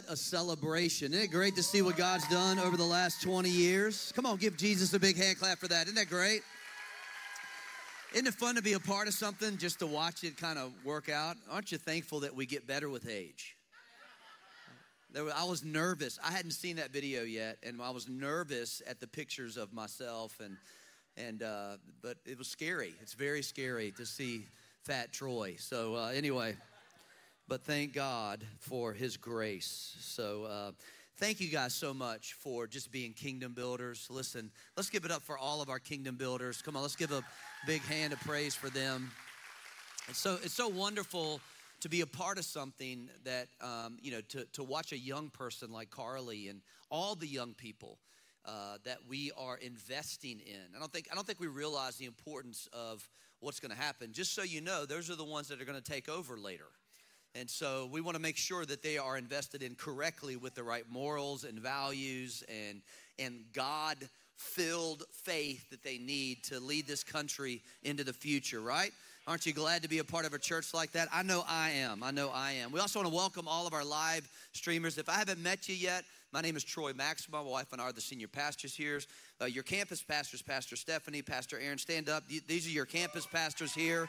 What a celebration. Isn't it great to see what God's done over the last 20 years? Come on, give Jesus a big hand clap for that. Isn't that great? Isn't it fun to be a part of something just to watch it kind of work out? Aren't you thankful that we get better with age? I was nervous. I hadn't seen that video yet, and I was nervous at the pictures of myself, and and uh, but it was scary. It's very scary to see Fat Troy. So uh, anyway, but thank God for His grace. So. Uh, thank you guys so much for just being kingdom builders. Listen, let's give it up for all of our kingdom builders. Come on, let's give a big hand of praise for them. It's so it's so wonderful to be a part of something that um, you know to, to watch a young person like carly and all the young people uh, that we are investing in i don't think i don't think we realize the importance of what's going to happen just so you know those are the ones that are going to take over later and so we want to make sure that they are invested in correctly with the right morals and values and and god filled faith that they need to lead this country into the future right Aren't you glad to be a part of a church like that? I know I am. I know I am. We also want to welcome all of our live streamers. If I haven't met you yet, my name is Troy Maxwell. My wife and I are the senior pastors here. Uh, your campus pastors, Pastor Stephanie, Pastor Aaron, stand up. These are your campus pastors here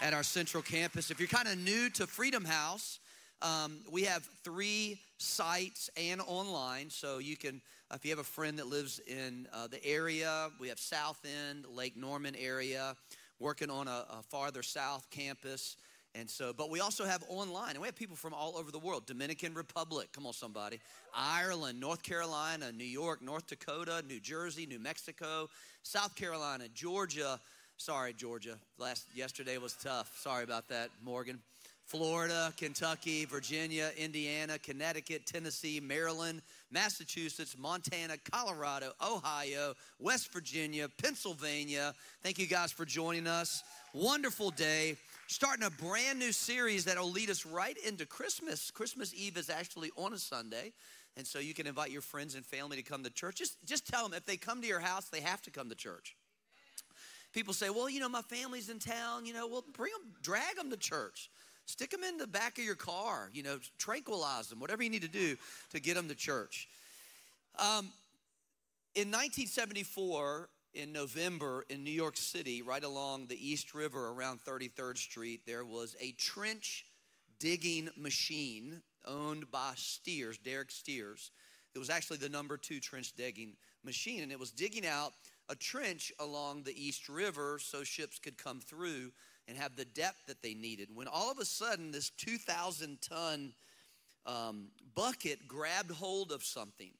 at our central campus. If you're kind of new to Freedom House, um, we have three sites and online, so you can, uh, if you have a friend that lives in uh, the area, we have South End, Lake Norman area working on a, a farther south campus. And so, but we also have online, and we have people from all over the world Dominican Republic, come on, somebody, Ireland, North Carolina, New York, North Dakota, New Jersey, New Mexico, South Carolina, Georgia. Sorry, Georgia. Last yesterday was tough. Sorry about that, Morgan. Florida, Kentucky, Virginia, Indiana, Connecticut, Tennessee, Maryland, Massachusetts, Montana, Colorado, Ohio, West Virginia, Pennsylvania. Thank you guys for joining us. Wonderful day. Starting a brand new series that'll lead us right into Christmas. Christmas Eve is actually on a Sunday. And so you can invite your friends and family to come to church. Just, just tell them if they come to your house, they have to come to church. People say, well, you know, my family's in town, you know, well, bring them, drag them to church. Stick them in the back of your car, you know, tranquilize them, whatever you need to do to get them to church. Um, in 1974, in November in New York City, right along the East River around 33rd Street, there was a trench digging machine owned by Steers, Derek Steers. It was actually the number two trench digging machine, and it was digging out a trench along the East River so ships could come through and have the depth that they needed. When all of a sudden, this 2,000 ton um, bucket grabbed hold of something,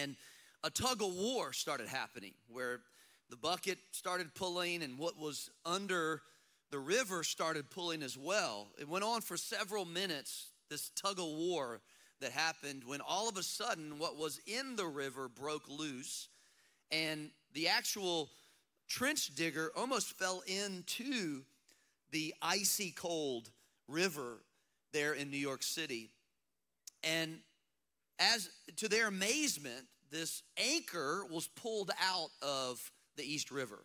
and a tug of war started happening where the bucket started pulling, and what was under the river started pulling as well. It went on for several minutes, this tug of war that happened when all of a sudden what was in the river broke loose and the actual trench digger almost fell into the icy cold river there in New York City. And as to their amazement, this anchor was pulled out of the East River.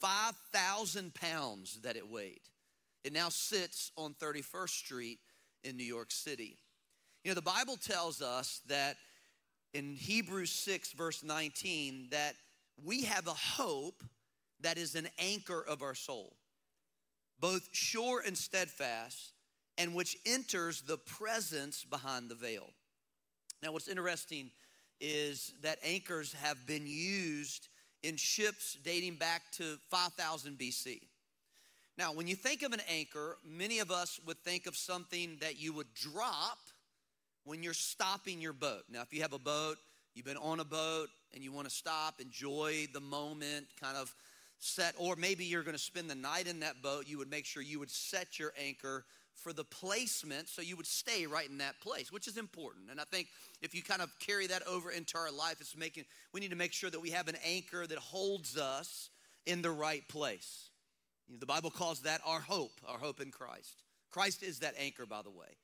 5,000 pounds that it weighed. It now sits on 31st Street in New York City. You know, the Bible tells us that in Hebrews 6, verse 19, that we have a hope that is an anchor of our soul, both sure and steadfast, and which enters the presence behind the veil. Now, what's interesting is that anchors have been used in ships dating back to 5000 BC. Now, when you think of an anchor, many of us would think of something that you would drop when you're stopping your boat. Now, if you have a boat, you've been on a boat and you want to stop, enjoy the moment, kind of set, or maybe you're going to spend the night in that boat, you would make sure you would set your anchor for the placement so you would stay right in that place, which is important. And I think if you kind of carry that over into our life, it's making, we need to make sure that we have an anchor that holds us in the right place. You know, the Bible calls that our hope, our hope in Christ. Christ is that anchor, by the way.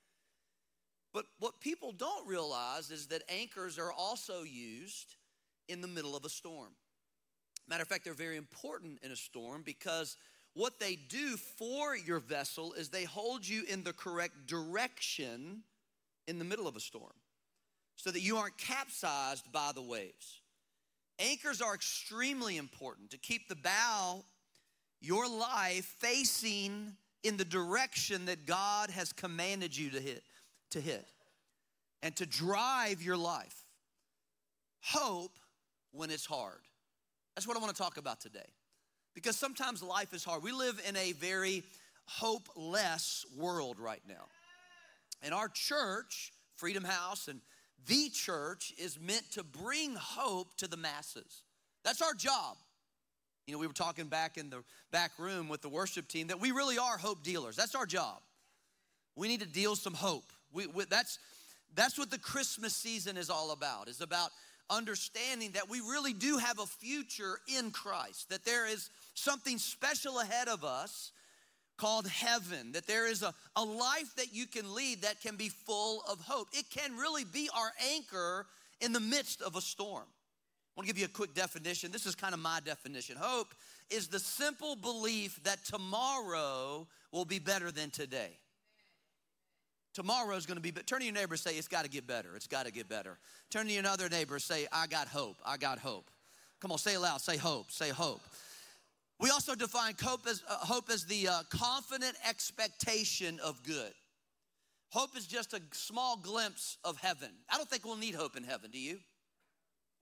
But what people don't realize is that anchors are also used in the middle of a storm. Matter of fact, they're very important in a storm because what they do for your vessel is they hold you in the correct direction in the middle of a storm so that you aren't capsized by the waves. Anchors are extremely important to keep the bow, your life, facing in the direction that God has commanded you to hit, to hit, and to drive your life. Hope when it's hard. That's what I want to talk about today. Because sometimes life is hard. We live in a very hopeless world right now. And our church, Freedom House, and the church is meant to bring hope to the masses. That's our job. You know, we were talking back in the back room with the worship team that we really are hope dealers. That's our job. We need to deal some hope. We, we, that's, that's what the Christmas season is all about. Is about understanding that we really do have a future in Christ, that there is something special ahead of us called heaven, that there is a, a life that you can lead that can be full of hope. It can really be our anchor in the midst of a storm. I want to give you a quick definition. This is kind of my definition. Hope is the simple belief that tomorrow will be better than today. Tomorrow is going to be better. Turn to your neighbor and say, It's got to get better. It's got to get better. Turn to your other neighbor and say, I got hope. I got hope. Come on, say it loud. Say hope. Say hope. We also define hope as, uh, hope as the uh, confident expectation of good. Hope is just a small glimpse of heaven. I don't think we'll need hope in heaven, do you?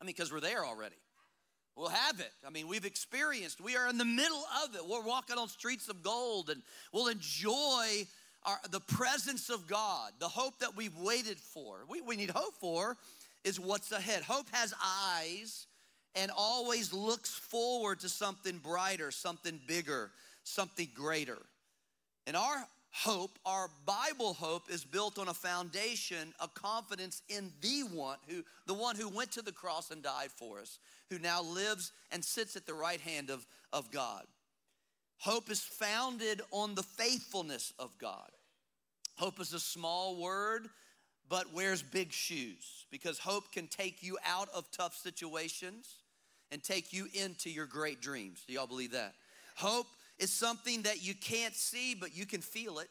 I mean, because we're there already. We'll have it. I mean, we've experienced, we are in the middle of it. We're walking on streets of gold and we'll enjoy our, the presence of God, the hope that we've waited for. We, we need hope for is what's ahead. Hope has eyes and always looks forward to something brighter, something bigger, something greater. And our hope, our Bible hope, is built on a foundation of confidence in the one who, the one who went to the cross and died for us, who now lives and sits at the right hand of, of God. Hope is founded on the faithfulness of God. Hope is a small word, but wears big shoes because hope can take you out of tough situations and take you into your great dreams. Do y'all believe that? Hope is something that you can't see, but you can feel it.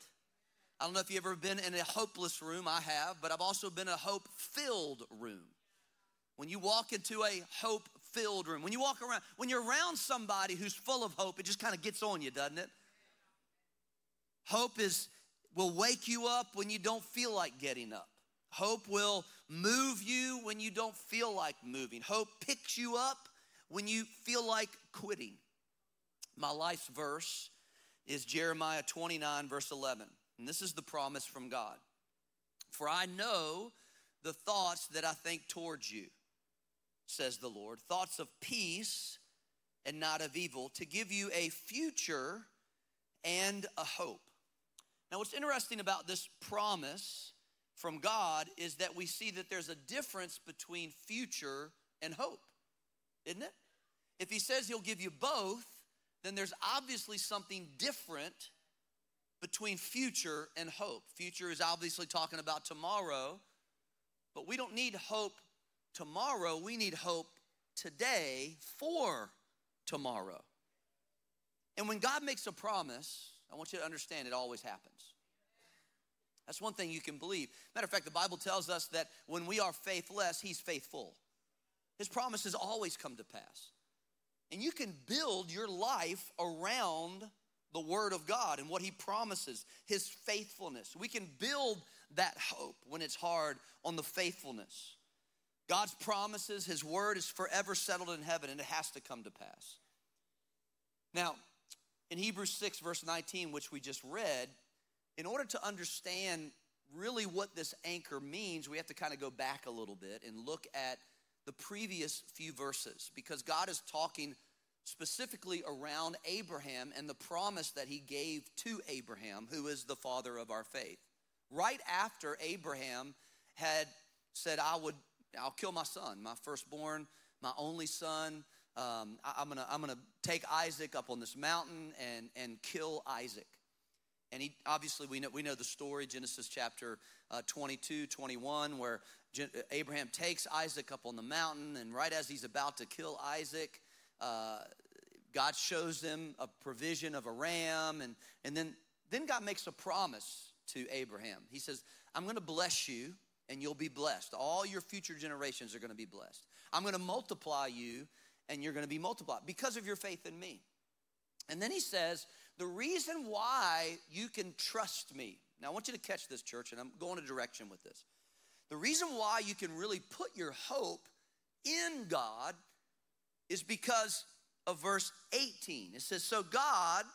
I don't know if you've ever been in a hopeless room. I have, but I've also been in a hope filled room. When you walk into a hope filled room, when you walk around, when you're around somebody who's full of hope, it just kind of gets on you, doesn't it? Hope is will wake you up when you don't feel like getting up. Hope will move you when you don't feel like moving. Hope picks you up when you feel like quitting. My life's verse is Jeremiah 29, verse 11. And this is the promise from God. For I know the thoughts that I think towards you, says the Lord thoughts of peace and not of evil, to give you a future and a hope. Now, what's interesting about this promise from God is that we see that there's a difference between future and hope, isn't it? If he says he'll give you both, then there's obviously something different between future and hope. Future is obviously talking about tomorrow, but we don't need hope tomorrow. We need hope today for tomorrow. And when God makes a promise, I want you to understand it always happens. That's one thing you can believe. Matter of fact, the Bible tells us that when we are faithless, He's faithful. His promises always come to pass. And you can build your life around the Word of God and what He promises, His faithfulness. We can build that hope when it's hard on the faithfulness. God's promises, His Word is forever settled in heaven and it has to come to pass. Now, in Hebrews 6, verse 19, which we just read, in order to understand really what this anchor means, we have to kind of go back a little bit and look at the previous few verses because God is talking specifically around Abraham and the promise that he gave to Abraham, who is the father of our faith. Right after Abraham had said, I would, I'll kill my son, my firstborn, my only son. Um, I, am gonna, I'm gonna take Isaac up on this mountain and, and kill Isaac. And he obviously we know we know the story, Genesis chapter uh, 22, 21, where Abraham takes Isaac up on the mountain, and right as he's about to kill Isaac, uh, God shows him a provision of a ram, and, and then, then God makes a promise to Abraham. He says, I'm to bless you and you'll be blessed. All your future generations are to be blessed. I'm to multiply you and you're going to be multiplied because of your faith in me. And then he says, The reason why you can trust me. Now, I want you to catch this, church, and I'm going a direction with this. The reason why you can really put your hope in God is because of verse 18. It says, So God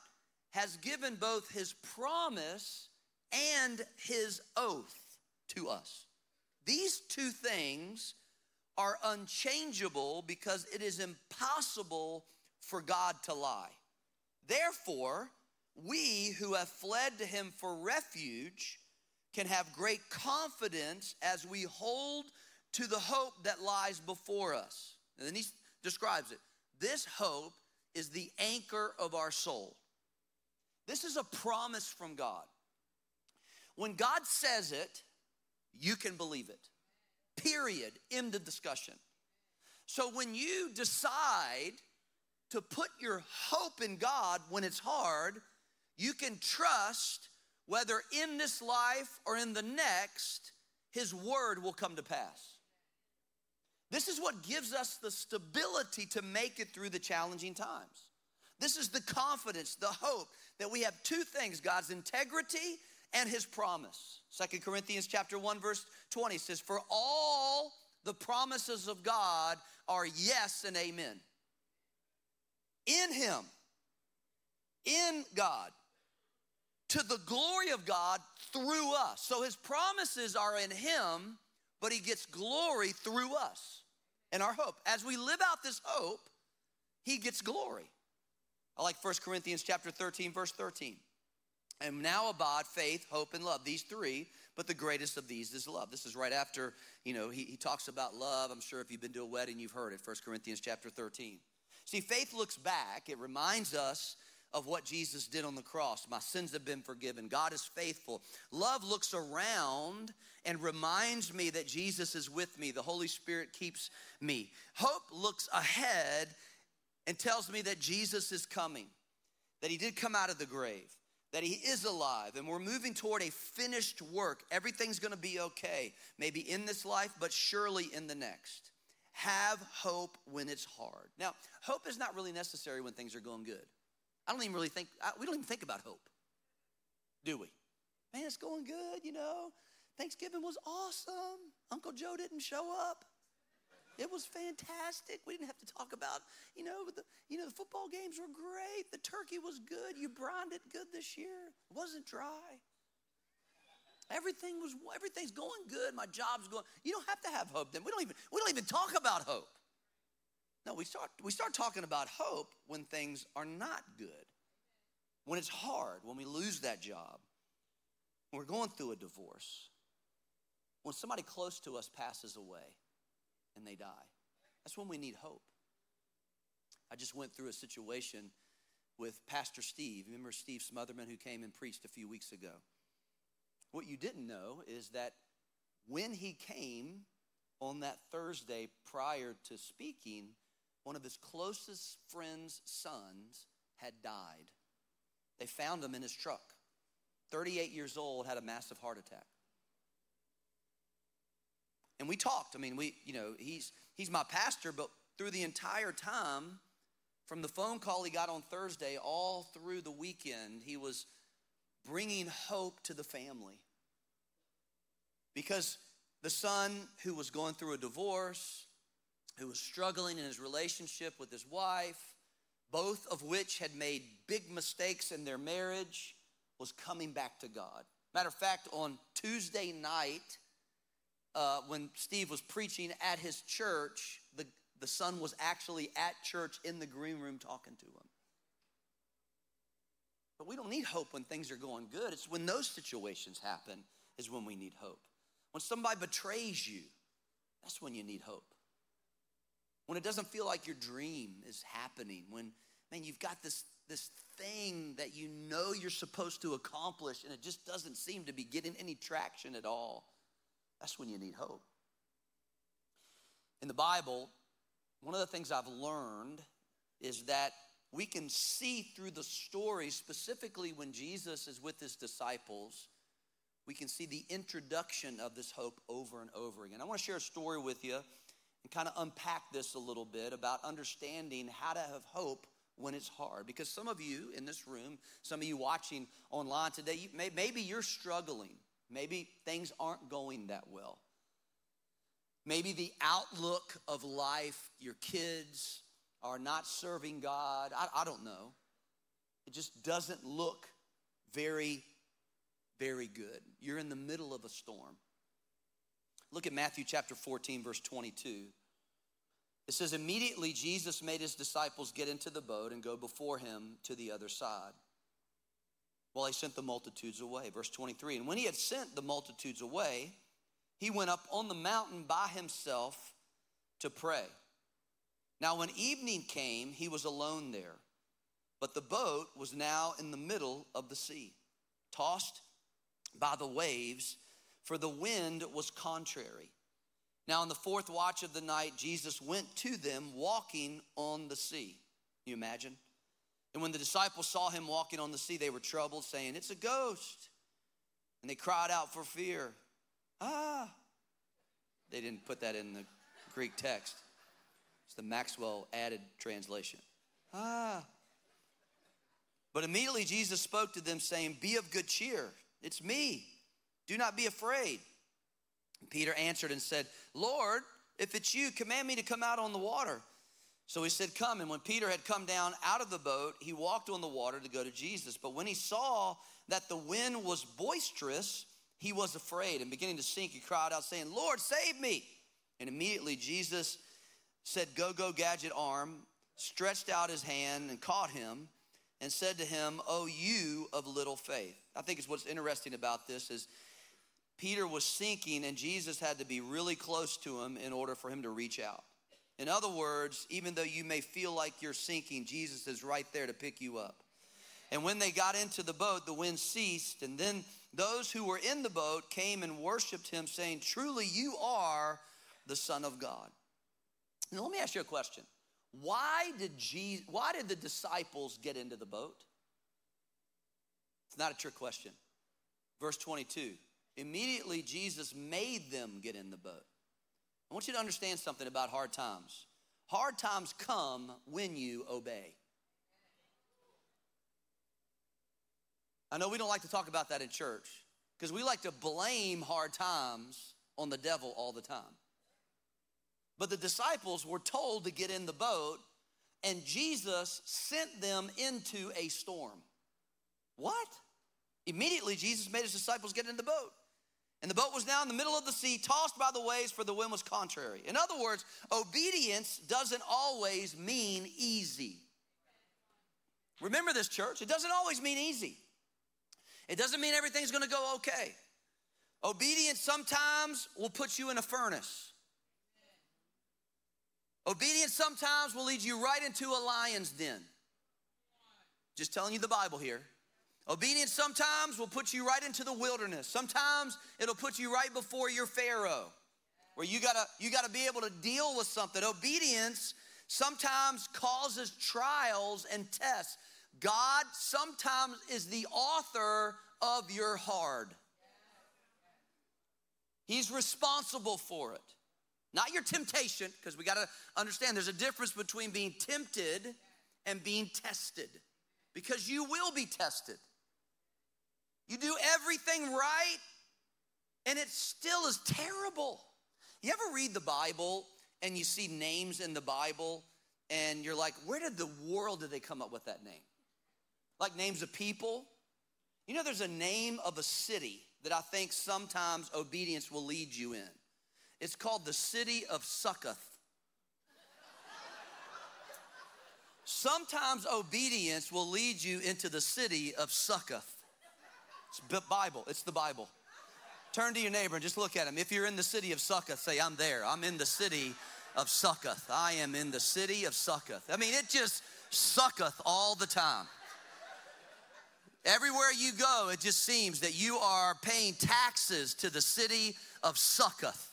has given both his promise and his oath to us. These two things are unchangeable because it is impossible for God to lie. Therefore, we who have fled to him for refuge can have great confidence as we hold to the hope that lies before us. And then he describes it. This hope is the anchor of our soul. This is a promise from God. When God says it, you can believe it. Period. End of discussion. So when you decide to put your hope in God when it's hard, you can trust whether in this life or in the next, His word will come to pass. This is what gives us the stability to make it through the challenging times. This is the confidence, the hope that we have two things God's integrity and his promise. Second Corinthians chapter 1 verse 20 says for all the promises of God are yes and amen. In him in God to the glory of God through us. So his promises are in him, but he gets glory through us and our hope. As we live out this hope, he gets glory. I like 1 Corinthians chapter 13 verse 13. And now abide faith, hope, and love. These three, but the greatest of these is love. This is right after, you know, he, he talks about love. I'm sure if you've been to a wedding, you've heard it. 1 Corinthians chapter 13. See, faith looks back. It reminds us of what Jesus did on the cross. My sins have been forgiven. God is faithful. Love looks around and reminds me that Jesus is with me. The Holy Spirit keeps me. Hope looks ahead and tells me that Jesus is coming, that he did come out of the grave, that he is alive, and we're moving toward a finished work. Everything's gonna be okay, maybe in this life, but surely in the next. Have hope when it's hard. Now, hope is not really necessary when things are going good. I don't even really think, we don't even think about hope, do we? Man, it's going good, you know. Thanksgiving was awesome. Uncle Joe didn't show up. It was fantastic. We didn't have to talk about, you know, the, you know, the football games were great. The turkey was good. You brined it good this year. It wasn't dry. Everything was everything's going good. My job's going. You don't have to have hope then. We don't even we don't even talk about hope. No, we start, we start talking about hope when things are not good, when it's hard, when we lose that job, when we're going through a divorce, when somebody close to us passes away and they die. That's when we need hope. I just went through a situation with Pastor Steve. Remember Steve Smothermon who came and preached a few weeks ago? What you didn't know is that when he came on that Thursday prior to speaking, one of his closest friend's sons had died. They found him in his truck. 38 years old, had a massive heart attack. And we talked. I mean, we, you know, he's he's my pastor, but through the entire time, from the phone call he got on Thursday all through the weekend, he was bringing hope to the family. Because the son who was going through a divorce, who was struggling in his relationship with his wife, both of which had made big mistakes in their marriage, was coming back to God. Matter of fact, on Tuesday night, uh, when Steve was preaching at his church, the, the son was actually at church in the green room talking to him. But we don't need hope when things are going good. It's when those situations happen is when we need hope. When somebody betrays you, that's when you need hope when it doesn't feel like your dream is happening, when, man, you've got this, this thing that you know you're supposed to accomplish and it just doesn't seem to be getting any traction at all, that's when you need hope. In the Bible, one of the things I've learned is that we can see through the story, specifically when Jesus is with his disciples, we can see the introduction of this hope over and over again. I want to share a story with you and kind of unpack this a little bit about understanding how to have hope when it's hard. Because some of you in this room, some of you watching online today, you may, maybe you're struggling. Maybe things aren't going that well. Maybe the outlook of life, your kids are not serving God. I, I don't know. It just doesn't look very, very good. You're in the middle of a storm. Look at Matthew chapter 14, verse 22. It says, Immediately Jesus made his disciples get into the boat and go before him to the other side while he sent the multitudes away. Verse 23 And when he had sent the multitudes away, he went up on the mountain by himself to pray. Now, when evening came, he was alone there, but the boat was now in the middle of the sea, tossed by the waves, for the wind was contrary. Now, in the fourth watch of the night, Jesus went to them walking on the sea. Can you imagine? And when the disciples saw him walking on the sea, they were troubled, saying, It's a ghost. And they cried out for fear. Ah. They didn't put that in the Greek text. It's the Maxwell added translation. Ah. But immediately Jesus spoke to them, saying, Be of good cheer. It's me. Do not be afraid. Peter answered and said, Lord, if it's you, command me to come out on the water. So he said, Come. And when Peter had come down out of the boat, he walked on the water to go to Jesus. But when he saw that the wind was boisterous, he was afraid. And beginning to sink, he cried out, saying, Lord, save me. And immediately Jesus said, Go, go, gadget arm, stretched out his hand and caught him and said to him, Oh, you of little faith. I think it's what's interesting about this is Peter was sinking, and Jesus had to be really close to him in order for him to reach out. In other words, even though you may feel like you're sinking, Jesus is right there to pick you up. And when they got into the boat, the wind ceased, and then those who were in the boat came and worshiped him, saying, Truly, you are the Son of God. Now, let me ask you a question. Why did, Jesus, why did the disciples get into the boat? It's not a trick question. Verse 22 Immediately, Jesus made them get in the boat. I want you to understand something about hard times. Hard times come when you obey. I know we don't like to talk about that in church because we like to blame hard times on the devil all the time. But the disciples were told to get in the boat, and Jesus sent them into a storm. What? Immediately, Jesus made his disciples get in the boat. And the boat was now in the middle of the sea, tossed by the waves, for the wind was contrary. In other words, obedience doesn't always mean easy. Remember this, church. It doesn't always mean easy. It doesn't mean everything's gonna go okay. Obedience sometimes will put you in a furnace. Obedience sometimes will lead you right into a lion's den. Just telling you the Bible here. Obedience sometimes will put you right into the wilderness. Sometimes it'll put you right before your Pharaoh, where you gotta, you gotta be able to deal with something. Obedience sometimes causes trials and tests. God sometimes is the author of your hard. He's responsible for it. Not your temptation, because we got to understand there's a difference between being tempted and being tested, because you will be tested. You do everything right, and it still is terrible. You ever read the Bible and you see names in the Bible, and you're like, where did the world did they come up with that name? Like names of people. You know, there's a name of a city that I think sometimes obedience will lead you in. It's called the city of Succoth. Sometimes obedience will lead you into the city of Succoth. It's the Bible. It's the Bible. Turn to your neighbor and just look at him. If you're in the city of Succoth, say, I'm there. I'm in the city of Succoth. I am in the city of Succoth. I mean, it just sucketh all the time. Everywhere you go, it just seems that you are paying taxes to the city of Succoth.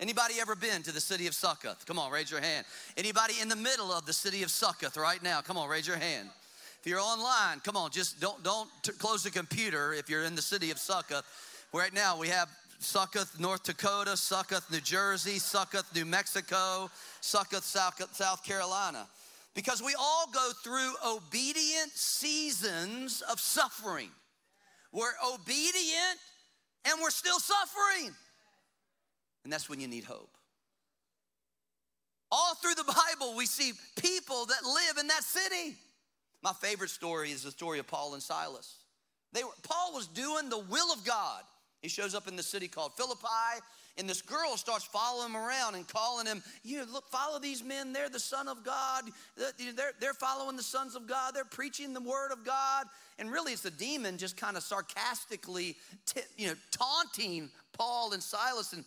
Anybody ever been to the city of Succoth? Come on, raise your hand. Anybody in the middle of the city of Succoth right now? Come on, raise your hand. If you're online, come on, just don't don't t- close the computer if you're in the city of Succoth. Right now, we have Succoth, North Dakota, Succoth, New Jersey, Succoth, New Mexico, Succoth, South, South Carolina. Because we all go through obedient seasons of suffering. We're obedient and we're still suffering. And that's when you need hope. All through the Bible, we see people that live in that city. My favorite story is the story of Paul and Silas. They were, Paul was doing the will of God. He shows up in the city called Philippi, and this girl starts following him around and calling him, you know, look, follow these men. They're the Son of God. They're, they're following the sons of God. They're preaching the word of God. And really, it's a demon just kind of sarcastically, t- you know, taunting Paul and Silas. And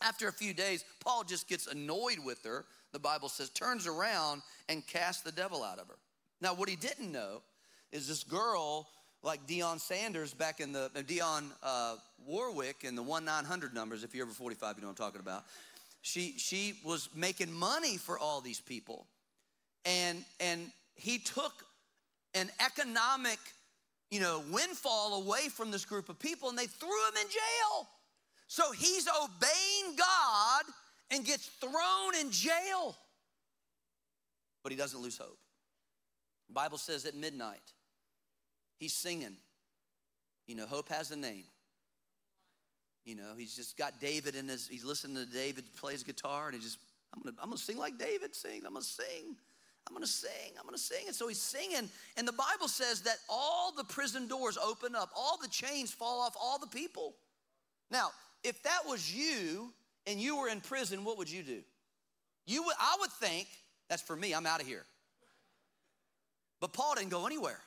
after a few days, Paul just gets annoyed with her, the Bible says, turns around and casts the devil out of her. Now, what he didn't know is this girl like Deion Sanders back in the Dionne uh, Warwick in the one nine hundred numbers. If you're over forty five, you know what I'm talking about. She she was making money for all these people, and and he took an economic you know windfall away from this group of people, and they threw him in jail. So he's obeying God and gets thrown in jail, but he doesn't lose hope. Bible says at midnight He's singing. You know, hope has a name. You know, he's just got David in his, he's listening to David play his guitar and he just, I'm gonna, I'm gonna sing like David sings. I'm gonna sing. I'm gonna sing. I'm gonna sing. And so he's singing. And the Bible says that all the prison doors open up, all the chains fall off all the people. Now, if that was you and you were in prison, what would you do? You would, I would think, that's for me, I'm out of here. But Paul didn't go anywhere.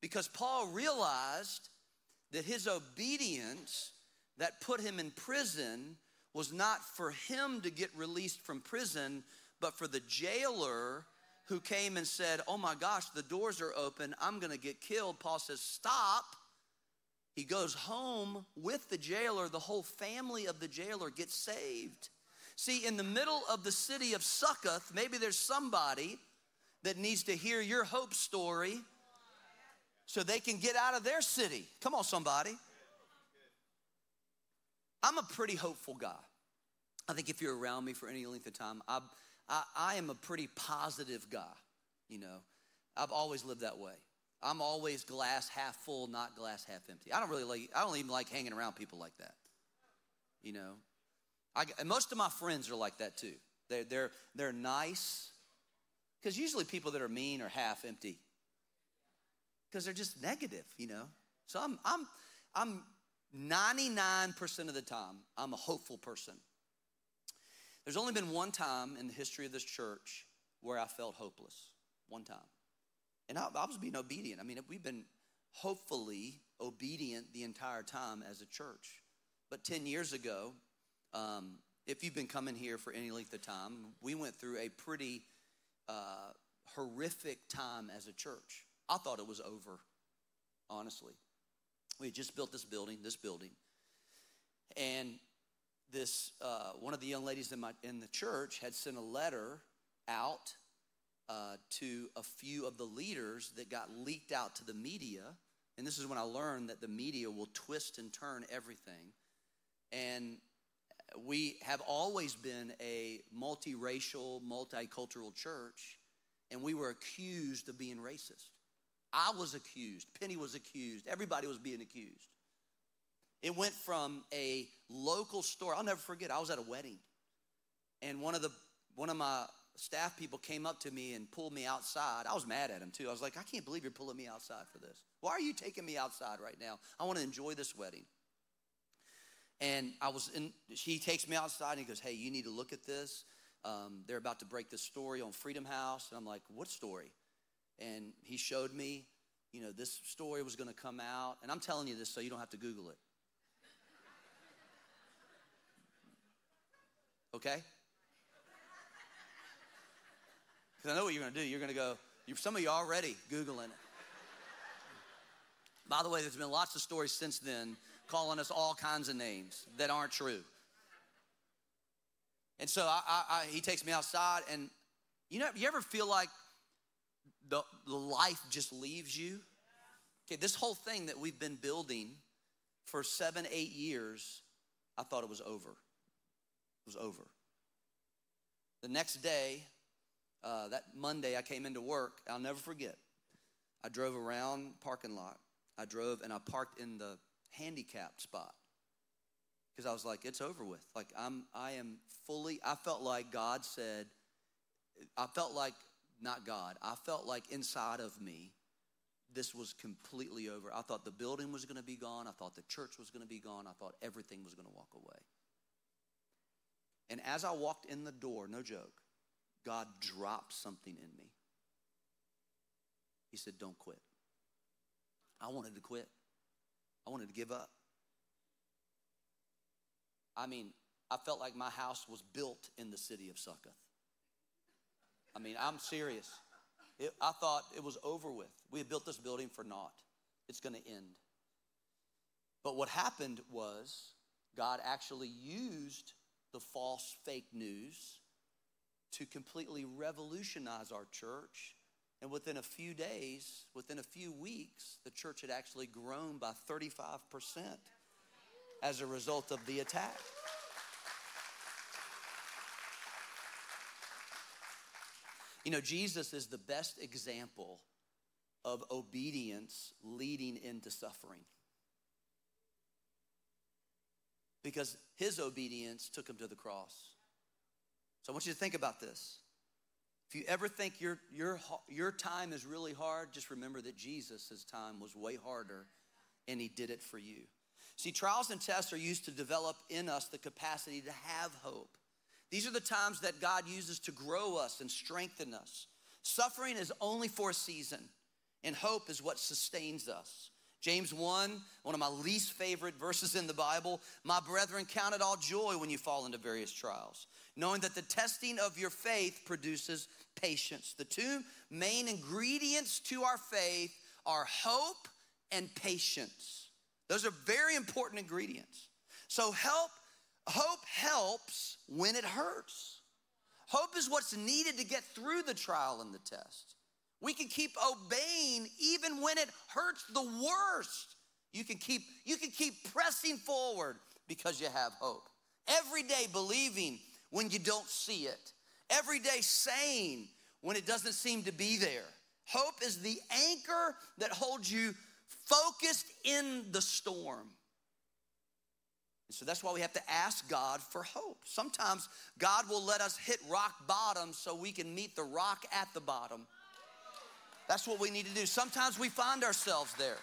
Because Paul realized that his obedience that put him in prison was not for him to get released from prison, but for the jailer who came and said, Oh my gosh, the doors are open, I'm gonna get killed. Paul says, Stop. He goes home with the jailer, the whole family of the jailer gets saved. See, in the middle of the city of Succoth, maybe there's somebody that needs to hear your hope story so they can get out of their city. Come on, somebody. I'm a pretty hopeful guy. I think if you're around me for any length of time, I, I, I am a pretty positive guy. You know, I've always lived that way. I'm always glass half full, not glass half empty. I don't really like, I don't even like hanging around people like that. You know, I, most of my friends are like that too. They're, they're, they're nice, because usually people that are mean are half empty because they're just negative, you know. So I'm I'm I'm 99% of the time I'm a hopeful person. There's only been one time in the history of this church where I felt hopeless. One time. And I, I was being obedient. I mean, we've been hopefully obedient the entire time as a church. But 10 years ago, um, if you've been coming here for any length of time, we went through a pretty uh, horrific time as a church. I thought it was over, honestly. We had just built this building, this building, and this uh, one of the young ladies in my in the church had sent a letter out uh, to a few of the leaders that got leaked out to the media. And this is when I learned that the media will twist and turn everything. And we have always been a multiracial, multicultural church, and we were accused of being racist. I was accused. Penny was accused. Everybody was being accused. It went from a local store. I'll never forget. I was at a wedding, and one of the one of my staff people came up to me and pulled me outside. I was mad at him too. I was like, I can't believe you're pulling me outside for this. Why are you taking me outside right now? I want to enjoy this wedding. And I was in. He takes me outside and he goes, Hey, you need to look at this. Um, they're about to break this story on Freedom House, and I'm like, What story? and he showed me, you know, this story was going to come out. And I'm telling you this so you don't have to Google it. Okay? Because I know what you're going to do. You're going to go, some of you already Googling it. By the way, there's been lots of stories since then calling us all kinds of names that aren't true. And so I, I, I, he takes me outside, and you know, you ever feel like the, the life just leaves you. Okay, this whole thing that we've been building for seven, eight years, I thought it was over. It was over. The next day, uh, that Monday, I came into work. I'll never forget. I drove around parking lot. I drove and I parked in the handicapped spot because I was like, it's over with. Like I'm, I am fully. I felt like God said. I felt like not God. I felt like inside of me, this was completely over. I thought the building was going to be gone. I thought the church was going to be gone. I thought everything was going to walk away. And as I walked in the door, no joke, God dropped something in me. He said, Don't quit. I wanted to quit, I wanted to give up. I mean, I felt like my house was built in the city of Succoth. I mean, I'm serious. It, I thought it was over with. We had built this building for naught. It's going to end. But what happened was God actually used the false fake news to completely revolutionize our church. And within a few days, within a few weeks, the church had actually grown by 35% as a result of the attack. You know, Jesus is the best example of obedience leading into suffering. Because his obedience took him to the cross. So I want you to think about this. If you ever think your, your, your time is really hard, just remember that Jesus' time was way harder and he did it for you. See, trials and tests are used to develop in us the capacity to have hope. These are the times that God uses to grow us and strengthen us. Suffering is only for a season, and hope is what sustains us. James 1, one of my least favorite verses in the Bible. My brethren, count it all joy when you fall into various trials, knowing that the testing of your faith produces patience. The two main ingredients to our faith are hope and patience. Those are very important ingredients. So help hope helps when it hurts. Hope is what's needed to get through the trial and the test. We can keep obeying even when it hurts the worst. You can keep you can keep pressing forward because you have hope. Every day believing when you don't see it. Every day saying when it doesn't seem to be there. Hope is the anchor that holds you focused in the storm. And so that's why we have to ask God for hope. Sometimes God will let us hit rock bottom so we can meet the rock at the bottom. That's what we need to do. Sometimes we find ourselves there.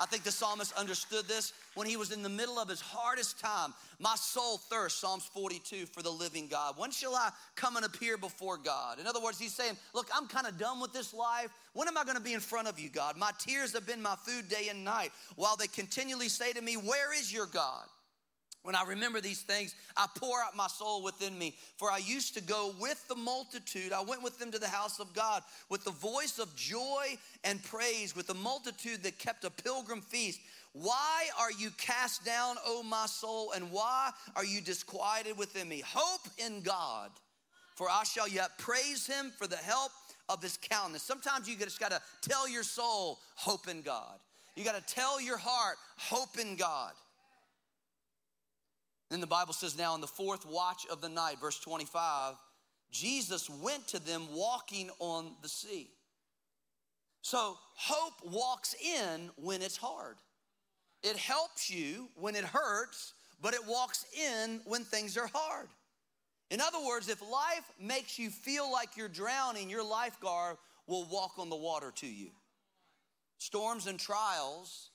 I think the psalmist understood this when he was in the middle of his hardest time. My soul thirsts, Psalms 42, for the living God. When shall I come and appear before God? In other words, he's saying, Look, I'm kind of done with this life. When am I going to be in front of you, God? My tears have been my food day and night, while they continually say to me, Where is your God? When I remember these things, I pour out my soul within me. For I used to go with the multitude. I went with them to the house of God with the voice of joy and praise, with the multitude that kept a pilgrim feast. Why are you cast down, O my soul, and why are you disquieted within me? Hope in God, for I shall yet praise him for the help of his countenance. Sometimes you just got to tell your soul, hope in God. You got to tell your heart, hope in God. Then the Bible says, now in the fourth watch of the night, verse 25, Jesus went to them walking on the sea. So hope walks in when it's hard. It helps you when it hurts, but it walks in when things are hard. In other words, if life makes you feel like you're drowning, your lifeguard will walk on the water to you. Storms and trials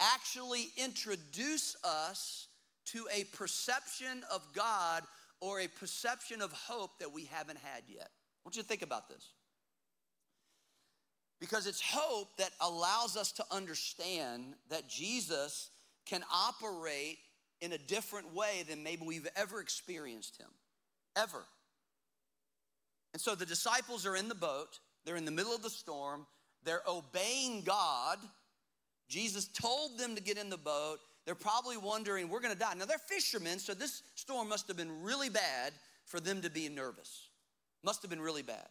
actually introduce us to a perception of God or a perception of hope that we haven't had yet. I want you to think about this. Because it's hope that allows us to understand that Jesus can operate in a different way than maybe we've ever experienced him. Ever. And so the disciples are in the boat, they're in the middle of the storm, they're obeying God. Jesus told them to get in the boat, they're probably wondering, we're going to die. Now, they're fishermen, so this storm must have been really bad for them to be nervous. Must have been really bad.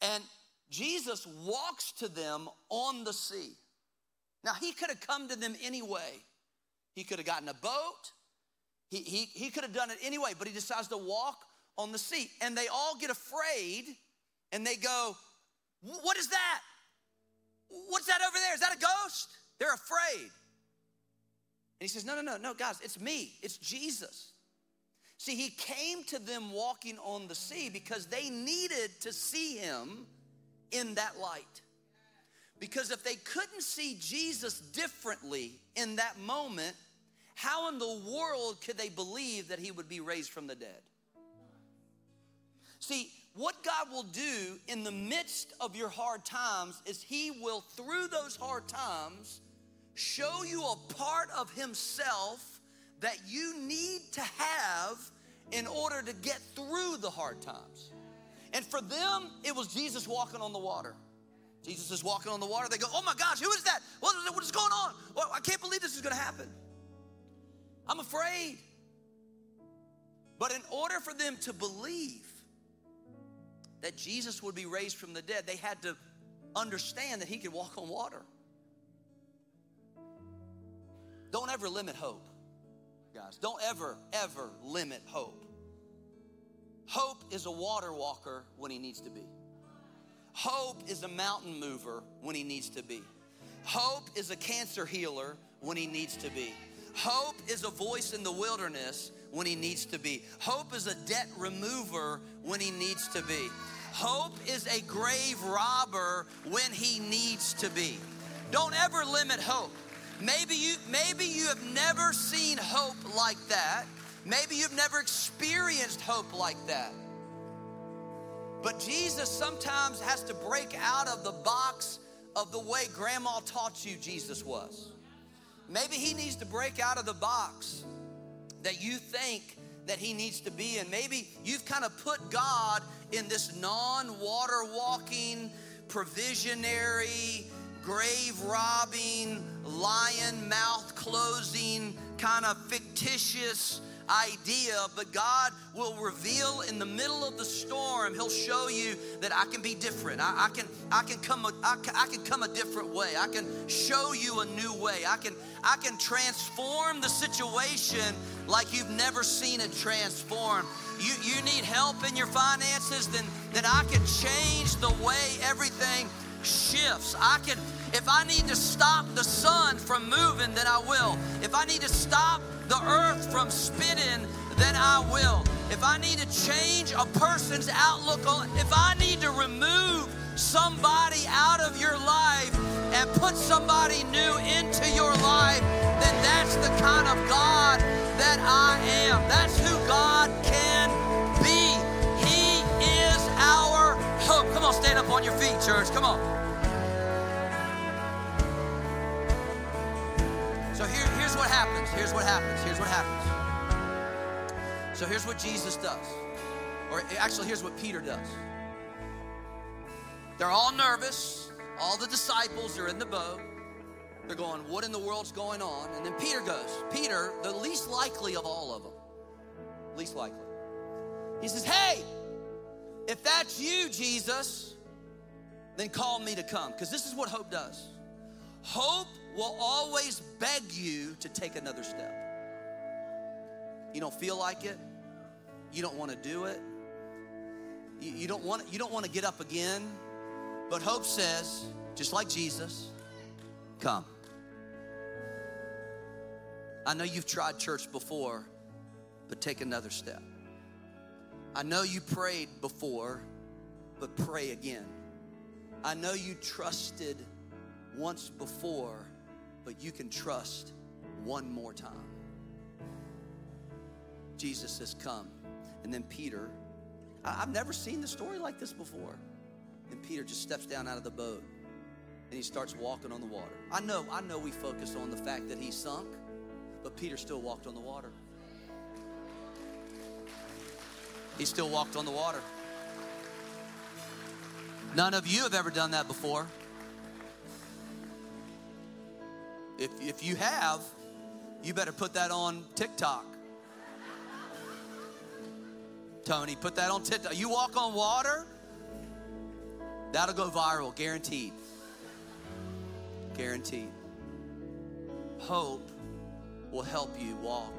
And Jesus walks to them on the sea. Now, he could have come to them anyway. He could have gotten a boat. He, he, he could have done it anyway, but he decides to walk on the sea. And they all get afraid and they go, What is that? What's that over there? Is that a ghost? They're afraid. And he says, No, no, no, no, guys, it's me, it's Jesus. See, he came to them walking on the sea because they needed to see him in that light. Because if they couldn't see Jesus differently in that moment, how in the world could they believe that he would be raised from the dead? See, what God will do in the midst of your hard times is he will, through those hard times, show you a part of himself that you need to have in order to get through the hard times. And for them, it was Jesus walking on the water. Jesus is walking on the water. They go, Oh my gosh, who is that? What, what is going on? Well, I can't believe this is going to happen. I'm afraid. But in order for them to believe that Jesus would be raised from the dead, they had to understand that he could walk on water. Don't ever limit hope, guys. Don't ever, ever limit hope. Hope is a water walker when he needs to be. Hope is a mountain mover when he needs to be. Hope is a cancer healer when he needs to be. Hope is a voice in the wilderness when he needs to be. Hope is a debt remover when he needs to be. Hope is a grave robber when he needs to be. Don't ever limit hope. Maybe you maybe you have never seen hope like that. Maybe you've never experienced hope like that. But Jesus sometimes has to break out of the box of the way grandma taught you Jesus was. Maybe he needs to break out of the box that you think that he needs to be in. Maybe you've kind of put God in this non water walking, provisionary, grave robbing, lion mouth closing, kind of fictitious idea, but God will reveal in the middle of the storm, He'll show you that I can be different. I, I can I can come a, I can, I can come a different way. I can show you a new way. I can I can transform the situation like you've never seen it transform. You you need help in your finances, then then I can change the way everything shifts. I can if I need to stop the sun from moving, then I will. If I need to stop the earth from spinning, then I will. If I need to change a person's outlook on, if I need to remove somebody out of your life and put somebody new into your life, then that's the kind of God that I am. That's who God can be. He is our hope. Come on, stand up on your feet, church. Come on. So here, here's what happens. Here's what happens. Here's what happens. So here's what Jesus does. Or actually, here's what Peter does. They're all nervous. All the disciples are in the boat. They're going, What in the world's going on? And then Peter goes. Peter, the least likely of all of them, least likely. He says, Hey, if that's you, Jesus, then call me to come. Because this is what hope does. Hope will always beg you to take another step. You don't feel like it. You don't want to do it. You, you don't want you don't want to get up again. But hope says, just like Jesus, come. I know you've tried church before, but take another step. I know you prayed before, but pray again. I know you trusted once before, but you can trust one more time. Jesus says, Come. And then Peter, I've never seen the story like this before. And Peter just steps down out of the boat and he starts walking on the water. I know, I know we focus on the fact that he sunk, but Peter still walked on the water. He still walked on the water. None of you have ever done that before. If, if you have, you better put that on TikTok. Tony, put that on TikTok. You walk on water, that'll go viral, guaranteed. Guaranteed. Hope will help you walk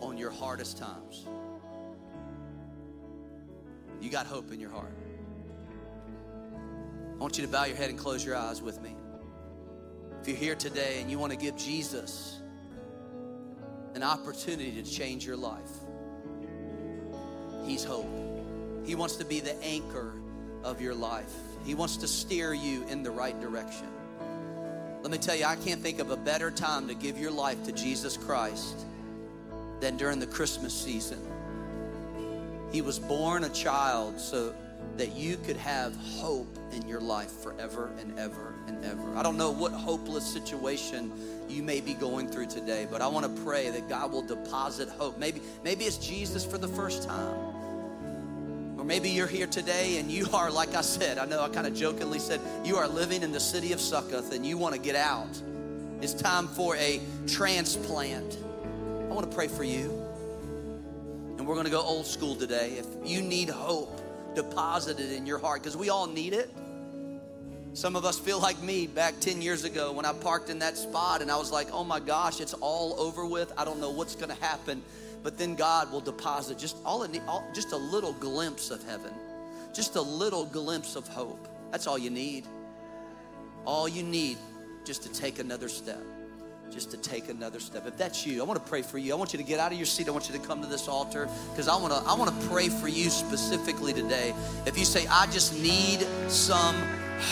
on your hardest times. You got hope in your heart. I want you to bow your head and close your eyes with me. If you're here today and you want to give Jesus an opportunity to change your life, He's hope. He wants to be the anchor of your life, He wants to steer you in the right direction. Let me tell you, I can't think of a better time to give your life to Jesus Christ than during the Christmas season. He was born a child so that you could have hope in your life forever and ever and ever. I don't know what hopeless situation you may be going through today, but I want to pray that God will deposit hope. Maybe maybe it's Jesus for the first time. Or maybe you're here today and you are, like I said, I know I kind of jokingly said, you are living in the city of Succoth and you want to get out. It's time for a transplant. I want to pray for you. And we're going to go old school today. If you need hope deposited in your heart, because we all need it. Some of us feel like me back 10 years ago when I parked in that spot and I was like, oh my gosh, it's all over with. I don't know what's going to happen but then God will deposit just all, it, all just a little glimpse of heaven, just a little glimpse of hope. That's all you need. All you need just to take another step. Just to take another step. If that's you, I want to pray for you. I want you to get out of your seat. I want you to come to this altar because I want to I want to pray for you specifically today. If you say, I just need some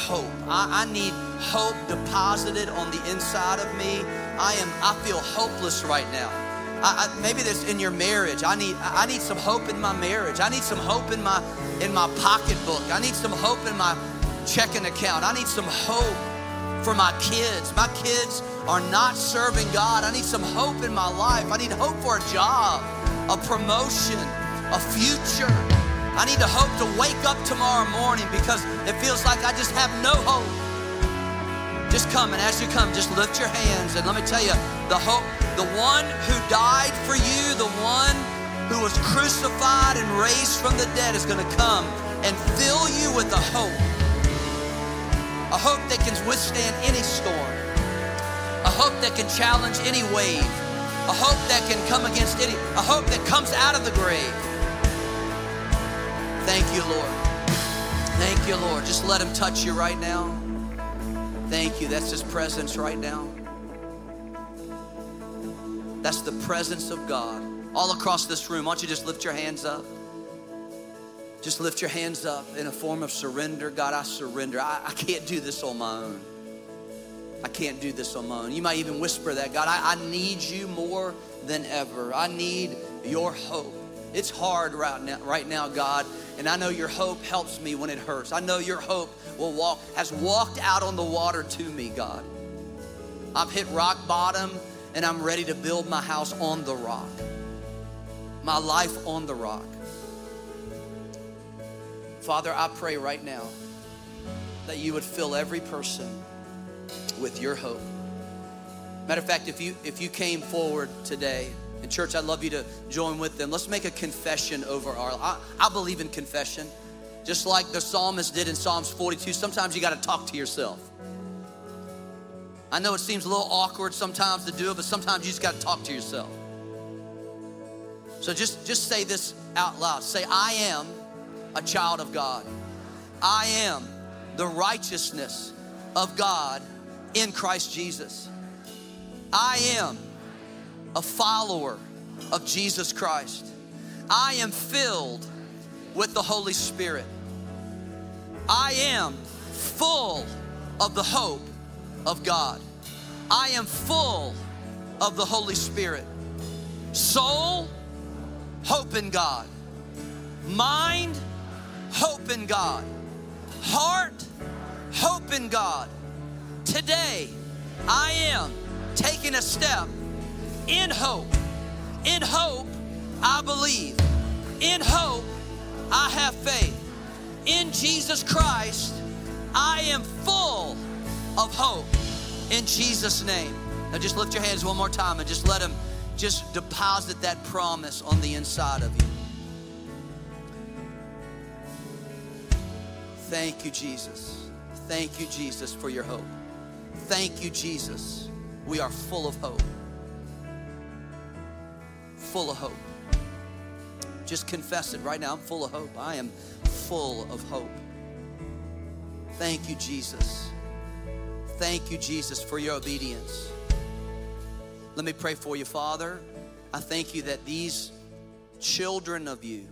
hope. I, I, need hope deposited on the inside of me. I am I feel hopeless right now. I, I, maybe there's in your marriage. I need I need some hope in my marriage. I need some hope in my in my pocketbook. I need some hope in my checking account. I need some hope for my kids. My kids are not serving God. I need some hope in my life. I need hope for a job, a promotion, a future. I need to hope to wake up tomorrow morning because it feels like I just have no hope. Just come and as you come, just lift your hands and let me tell you, the hope the one who died for you, the one who was crucified and raised from the dead is going to come and fill you with a hope. A hope that can withstand any storm. A hope that can challenge any wave. A hope that can come against any, a hope that comes out of the grave. Thank you, Lord. Thank you, Lord. Just let him touch you right now. Thank you. That's his presence right now. That's the presence of God. All across this room, why don't you just lift your hands up? Just lift your hands up in a form of surrender. God, I surrender. I, I can't do this on my own. I can't do this on my own. You might even whisper that, God, I, I need you more than ever. I need your hope. It's hard right now, right now, God, and I know your hope helps me when it hurts. I know your hope will walk, has walked out on the water to me, God. I've hit rock bottom and I'm ready to build my house on the rock, my life on the rock. Father, I pray right now that you would fill every person with your hope. Matter of fact, if you if you came forward today in church, I'd love you to join with them. Let's make a confession over our. I, I believe in confession, just like the psalmist did in Psalms 42. Sometimes you got to talk to yourself. I know it seems a little awkward sometimes to do it, but sometimes you just got to talk to yourself. So just, just say this out loud. Say, I am a child of God. I am the righteousness of God in Christ Jesus. I am a follower of Jesus Christ. I am filled with the Holy Spirit. I am full of the hope of God. I am full of the Holy Spirit. Soul, hope in God. Mind, hope in God. Heart, hope in God. Today, I am taking a step in hope. In hope, I believe. In hope, I have faith. In Jesus Christ, I am full of hope in Jesus' name. Now just lift your hands one more time and just let Him just deposit that promise on the inside of you. Thank you, Jesus. Thank you, Jesus, for your hope. Thank you, Jesus. We are full of hope. full of hope. Just confess it right now. I'm full of hope. I am full of hope. Thank you, Jesus. Thank you, Jesus, for your obedience. Let me pray for you, Father. I thank you that these children of you,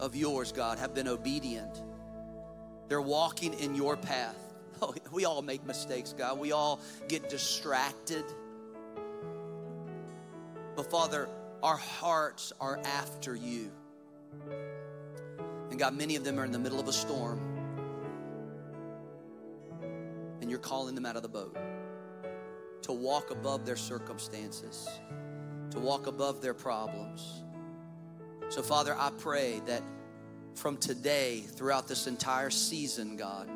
of yours, God, have been obedient. They're walking in your path. Oh, we all make mistakes, God. We all get distracted. But Father, our hearts are after you. And God, many of them are in the middle of a storm. And you're calling them out of the boat to walk above their circumstances, to walk above their problems. So, Father, I pray that from today throughout this entire season, God,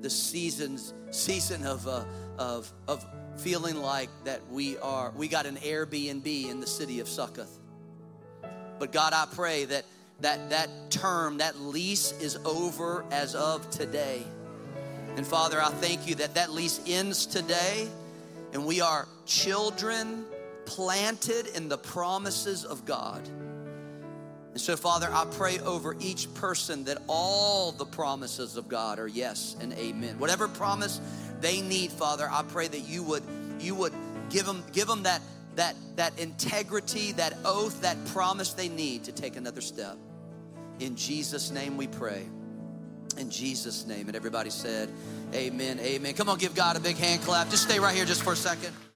the seasons season of uh, of of feeling like that we are we got an Airbnb in the city of Succoth. But God, I pray that that that term, that lease is over as of today. And Father, I thank you that that lease ends today and we are children planted in the promises of God. And so, Father, I pray over each person that all the promises of God are yes and amen. Whatever promise they need, Father, I pray that you would you would give them give them that that that integrity, that oath, that promise they need to take another step. In Jesus' name we pray. In Jesus' name. And everybody said, Amen. Amen. Come on, give God a big hand clap. Just stay right here just for a second.